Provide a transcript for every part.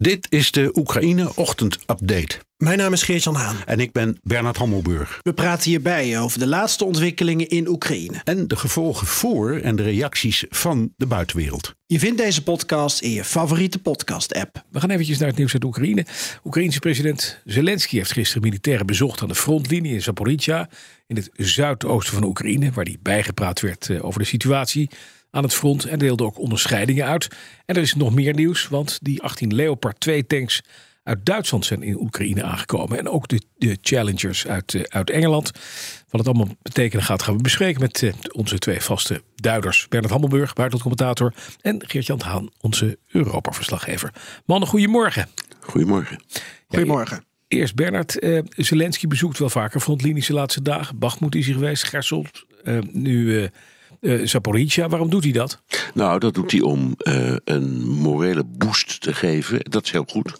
Dit is de Oekraïne Ochtend Update. Mijn naam is Geert-Jan Haan. En ik ben Bernard Hammelburg. We praten hierbij over de laatste ontwikkelingen in Oekraïne. En de gevolgen voor en de reacties van de buitenwereld. Je vindt deze podcast in je favoriete podcast-app. We gaan eventjes naar het nieuws uit Oekraïne. Oekraïense president Zelensky heeft gisteren militairen bezocht aan de frontlinie in Zaporizhia, in het zuidoosten van Oekraïne, waar hij bijgepraat werd eh, over de situatie aan het front en deelde ook onderscheidingen uit. En er is nog meer nieuws, want die 18 Leopard 2 tanks uit Duitsland zijn in Oekraïne aangekomen. En ook de, de Challengers uit, uh, uit Engeland. Wat het allemaal betekenen gaat, gaan we bespreken met uh, onze twee vaste duiders. Bernard Hammelburg, buitenlandcommentator. En Geert-Jan Haan, onze Europa-verslaggever. Mannen, goedemorgen. Goedemorgen. Goedemorgen. Ja, eerst Bernard. Uh, Zelensky bezoekt wel vaker frontlinies de laatste dagen. Bachmoed is hij geweest, Gersel. nu... Uh, Zaporizhia, waarom doet hij dat? Nou, dat doet hij om uh, een morele boost te geven. Dat is heel goed.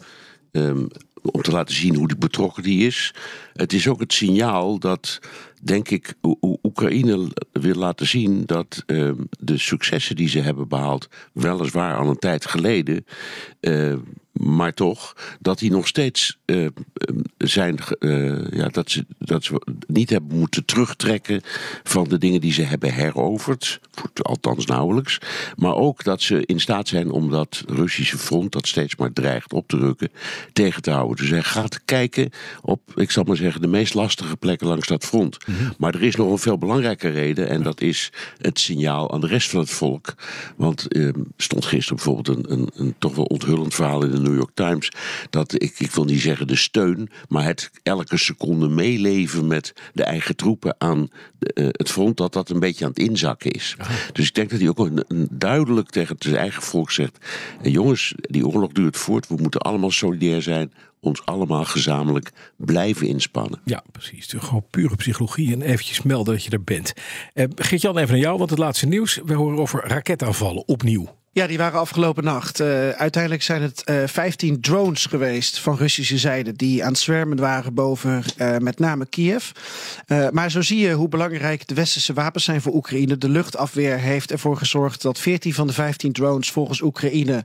Um, om te laten zien hoe betrokken die is. Het is ook het signaal dat, denk ik, Oekraïne wil laten zien dat uh, de successen die ze hebben behaald, weliswaar al een tijd geleden, uh, maar toch, dat die nog steeds uh, zijn, ja, dat, ze, dat ze niet hebben moeten terugtrekken van de dingen die ze hebben heroverd, althans nauwelijks, maar ook dat ze in staat zijn om dat Russische front, dat steeds maar dreigt op te rukken, tegen te houden. Dus hij gaat kijken op, ik zal maar zeggen, de meest lastige plekken langs dat front. Mm -hmm. Maar er is nog een veel belangrijke reden en dat is het signaal aan de rest van het volk. Want er stond gisteren bijvoorbeeld een, een, een toch wel onthullend verhaal in de New York Times. Dat ik, ik wil niet zeggen de steun, maar het elke seconde meeleven met de eigen troepen aan de, uh, het front, dat dat een beetje aan het inzakken is. Dus ik denk dat hij ook een, een duidelijk tegen zijn eigen volk zegt: jongens, die oorlog duurt voort, we moeten allemaal solidair zijn ons allemaal gezamenlijk blijven inspannen. Ja, precies. Dus gewoon pure psychologie en eventjes melden dat je er bent. Uh, Geert-Jan, even naar jou, want het laatste nieuws. We horen over raketaanvallen opnieuw. Ja, die waren afgelopen nacht. Uh, uiteindelijk zijn het uh, 15 drones geweest van Russische zijde die aan het zwermen waren boven uh, met name Kiev. Maar zo zie je hoe belangrijk de westerse wapens zijn voor Oekraïne. De luchtafweer heeft ervoor gezorgd dat 14 van de 15 drones volgens Oekraïne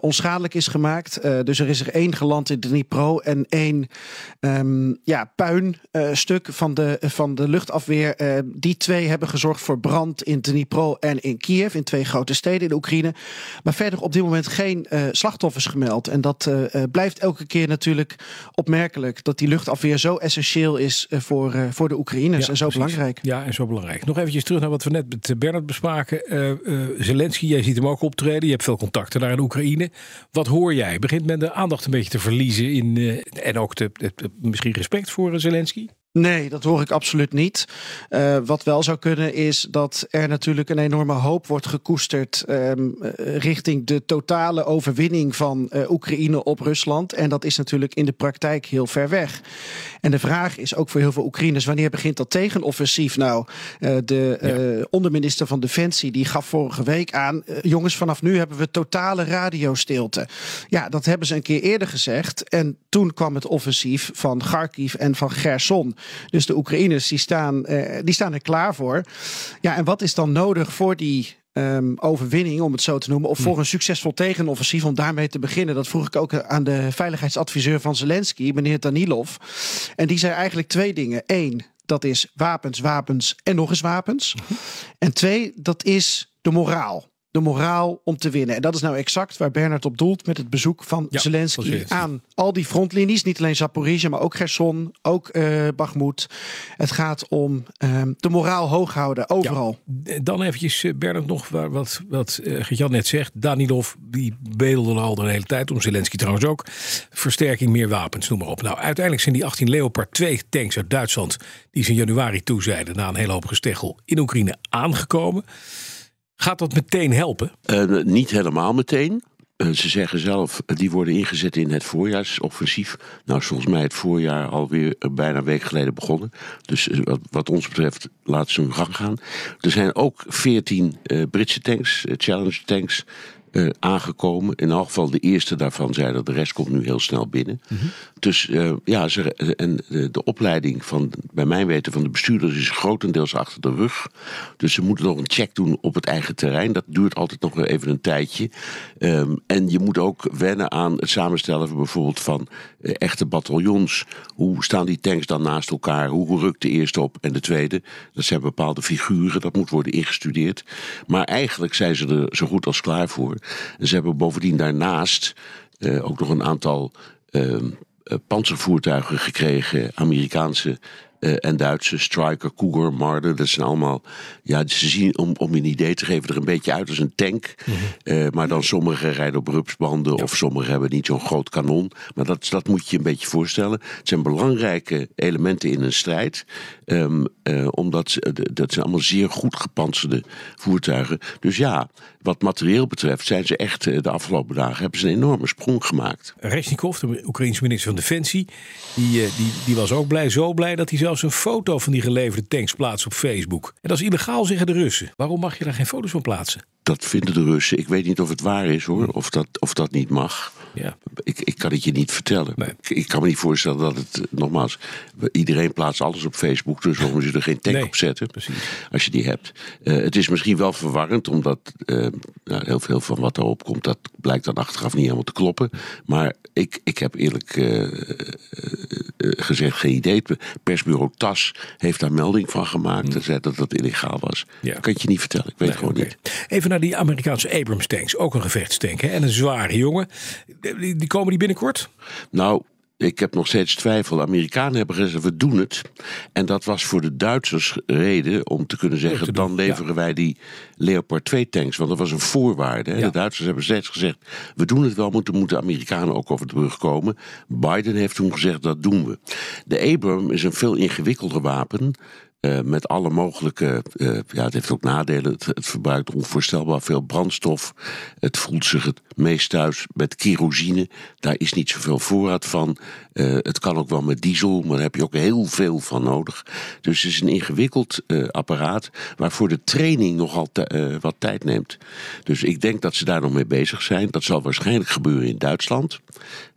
onschadelijk is gemaakt. Dus er is er één geland in Dnipro en één um, ja, puinstuk van de, van de luchtafweer. Die twee hebben gezorgd voor brand in Dnipro en in Kiev, in twee grote steden in Oekraïne. Maar verder op dit moment geen uh, slachtoffers gemeld. En dat uh, blijft elke keer natuurlijk opmerkelijk. Dat die luchtafweer zo essentieel is voor, voor de Oekraïners. Ja, en zo precies. belangrijk. Ja, en zo belangrijk. Nog eventjes terug naar wat we net met Bernard bespraken. Zelensky, jij ziet hem ook optreden. Je hebt veel contacten daar in Oekraïne. Wat hoor jij? Begint men de aandacht een beetje te verliezen? In, en ook de, de, de, misschien respect voor Zelensky? Nee, dat hoor ik absoluut niet. Uh, wat wel zou kunnen is dat er natuurlijk een enorme hoop wordt gekoesterd um, richting de totale overwinning van uh, Oekraïne op Rusland. En dat is natuurlijk in de praktijk heel ver weg. En de vraag is ook voor heel veel Oekraïners, wanneer begint dat tegenoffensief nou? Uh, de ja. onderminister van Defensie die gaf vorige week aan, jongens vanaf nu hebben we totale radiostilte. Ja, dat hebben ze een keer eerder gezegd. En toen kwam het offensief van Kharkiv en van Gerson. Dus de Oekraïners die staan, uh, die staan er klaar voor. Ja, en wat is dan nodig voor die um, overwinning, om het zo te noemen, of voor een succesvol tegenoffensief, om daarmee te beginnen. Dat vroeg ik ook aan de veiligheidsadviseur van Zelensky, meneer Danilov. En die zei eigenlijk twee dingen. Eén, dat is wapens, wapens en nog eens wapens. En twee, dat is de moraal de moraal om te winnen. En dat is nou exact waar Bernard op doelt met het bezoek van ja, Zelensky aan al die frontlinies. Niet alleen Zaporizhia, maar ook Gerson, ook uh, Bakhmut. Het gaat om uh, de moraal hoog houden, overal. Ja, dan eventjes, Bernard, nog wat, wat uh, Gertjan net zegt. Danilov, die bedelde al de hele tijd, om Zelensky trouwens ook. Versterking, meer wapens, noem maar op. Nou, uiteindelijk zijn die 18 Leopard 2 tanks uit Duitsland... die ze in januari toezeiden na een hele hoop gesteggel in Oekraïne aangekomen... Gaat dat meteen helpen? Uh, niet helemaal meteen. eh, ze zeggen zelf, eh, die worden ingezet in het voorjaarsoffensief. Nou, is volgens mij het voorjaar alweer eh, bijna een week geleden begonnen. Dus eh, wat, wat ons betreft, laat ze hun gang gaan. Er zijn ook 14 eh, Britse tanks, eh, Challenger tanks, eh, aangekomen. In elk geval de eerste daarvan zei dat de rest komt nu heel snel binnen. Dus eh, ja, ze, en de, de opleiding van, bij mijn weten, van de bestuurders is grotendeels achter de rug. Dus ze moeten nog een check doen op het eigen terrein. Dat duurt altijd nog even een tijdje. Ehm, en je moet ook wennen aan het samenstellen van bijvoorbeeld van eh, echte bataljons. Hoe staan die tanks dan naast elkaar? Hoe rukt de eerste op en de tweede? Dat zijn bepaalde figuren, dat moet worden ingestudeerd. Maar eigenlijk zijn ze er zo goed als klaar voor. En ze hebben bovendien daarnaast eh, ook nog een aantal ehm, eh, panzervoertuigen gekregen, Amerikaanse eh, en Duitse, Striker, Cougar, Marder. Dat zijn allemaal, ja, ze zien, om, om je een idee te geven, er een beetje uit als een tank. Eh, maar dan sommige rijden op rupsbanden of sommige hebben niet zo'n groot kanon. Maar dat, dat moet je een beetje voorstellen. Het zijn belangrijke elementen in een strijd. Ehm, eh, omdat ze, dat zijn allemaal zeer goed gepantserde voertuigen. Dus ja, wat materieel betreft zijn ze echt de afgelopen dagen hebben ze een enorme sprong gemaakt. Resnikov, de Oekraïense minister van Defensie, die, die, die was ook blij, zo blij dat hij zelfs een foto van die geleverde tanks plaatst op Facebook. En dat is illegaal, zeggen de Russen. Waarom mag je daar geen foto's van plaatsen? Dat vinden de Russen. Ik weet niet of het waar is hoor, of dat, of dat niet mag. Ja. Ik, ik kan het je niet vertellen. Nee. Ik, ik kan me niet voorstellen dat het, eh, nogmaals, iedereen plaatst alles op Facebook, dus waarom ze er geen tank Nee, op zetten, precies. als je die hebt. Eh, het is misschien wel verwarrend, omdat eh, nou, heel veel van wat erop komt, dat blijkt dan achteraf niet helemaal te kloppen. Maar ik, ik heb eerlijk gezegd geen idee. Het persbureau TAS heeft daar melding van gemaakt. Dat zei dat dat illegaal was. Hmm. Ja. Kan je niet vertellen, ik weet het gewoon niet. Even naar die Amerikaanse Abrams tanks, ook een gevechtstank hè? en een zware jongen. Die, die komen die binnenkort? Nou, ik heb nog steeds twijfel. De Amerikanen hebben gezegd, we doen het. En dat was voor de Duitsers reden om te kunnen zeggen... te dan leveren wij die Leopard 2 tanks. Want dat was een voorwaarde. Hè? Ja. De Duitsers hebben steeds gezegd, we doen het wel... moeten moeten de Amerikanen ook over de brug komen. Biden heeft toen gezegd, dat doen we. De Abram is een veel ingewikkelder wapen... eh, met alle mogelijke, eh, ja, het heeft ook nadelen. Het, het verbruikt onvoorstelbaar veel brandstof. Het voelt zich het meest thuis met kerosine. Daar is niet zoveel voorraad van. Eh, het kan ook wel met diesel, maar daar heb je ook heel veel van nodig. Dus het is een ingewikkeld eh, apparaat waarvoor de training nogal eh, wat tijd neemt. Dus ik denk dat ze daar nog mee bezig zijn. Dat zal waarschijnlijk gebeuren in Duitsland.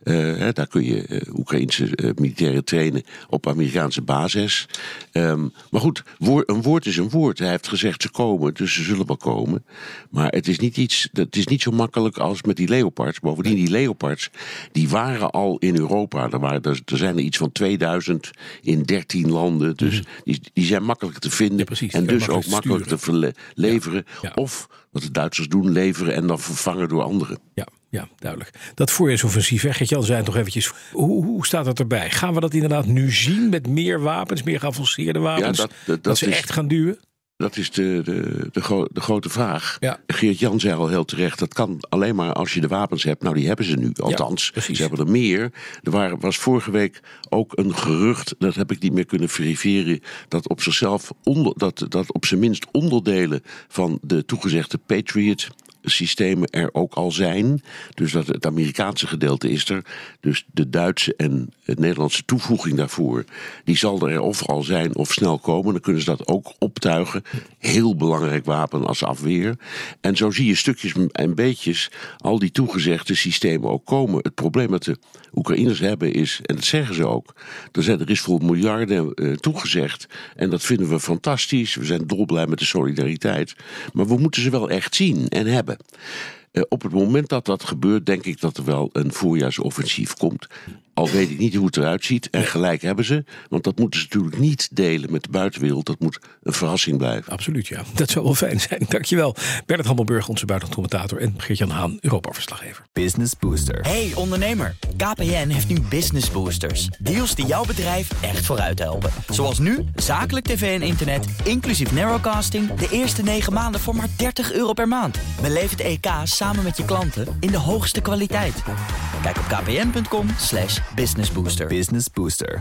Hè, daar kun je Oekraïnse militairen trainen op Amerikaanse basis. Ehm, maar goed, een woord is een woord. Hij heeft gezegd ze komen, dus ze zullen wel komen. Maar het is niet, iets, het is niet zo makkelijk als met die Leopards. Bovendien, die Leopards, die waren al in Europa. Er, waren, er, er zijn er iets van 2000 in 13 landen. Dus die, die zijn makkelijk te vinden. Ja, precies. en dus ook makkelijk te leveren. Ja. Of, wat de Duitsers doen, leveren en dan vervangen door anderen. Ja, ja, duidelijk. Dat voorjaarsoffensief, Gert-Jan zei het nog eventjes. Hoe, hoe staat dat erbij? Gaan we dat inderdaad nu zien met meer wapens, meer geavanceerde wapens? dat- dat- dat ze is- echt gaan duwen? Dat is de, de, de, gro- de grote vraag. Ja. Geert-Jan zei al heel terecht, dat kan alleen maar als je de wapens hebt. Nou, die hebben ze nu, althans. ze hebben er meer. Er waren, was vorige week ook een gerucht, dat heb ik niet meer kunnen verifiëren... dat op zichzelf, onder, dat, dat op zijn minst onderdelen van de toegezegde Patriot systemen er ook al zijn. Dus dat het Amerikaanse gedeelte is er. Dus de Duitse en het Nederlandse toevoeging daarvoor... die zal er of al zijn of snel komen. Dan kunnen ze dat ook optuigen. Heel belangrijk wapen als afweer. En zo zie je stukjes en beetjes al die toegezegde systemen ook komen. Het probleem dat de Oekraïners hebben is, en dat zeggen ze ook... er, is voor miljarden eh, toegezegd. En dat vinden we fantastisch. We zijn dolblij met de solidariteit. Maar we moeten ze wel echt zien en hebben. Eh, op het moment dat dat gebeurt, denk ik dat er wel een voorjaarsoffensief komt. Al weet ik niet hoe het eruit ziet. En gelijk hebben ze. Want dat moeten ze natuurlijk niet delen met de buitenwereld. Dat moet een verrassing blijven. Absoluut, ja. Dat zou wel fijn zijn. Dankjewel. Bernard Hammelburg, onze buitenlandcommentator. En Geert-Jan Haan, Europa-verslaggever. Business Booster. Hey ondernemer, KPN heeft nu Business Boosters. Deals die jouw bedrijf echt vooruit helpen. Zoals nu, zakelijk tv en internet, inclusief narrowcasting... de eerste 9 maanden voor maar 30 euro per maand. Beleef het EK samen met je klanten in de hoogste kwaliteit. Kijk op kpn.com slash businessbooster. Business Booster.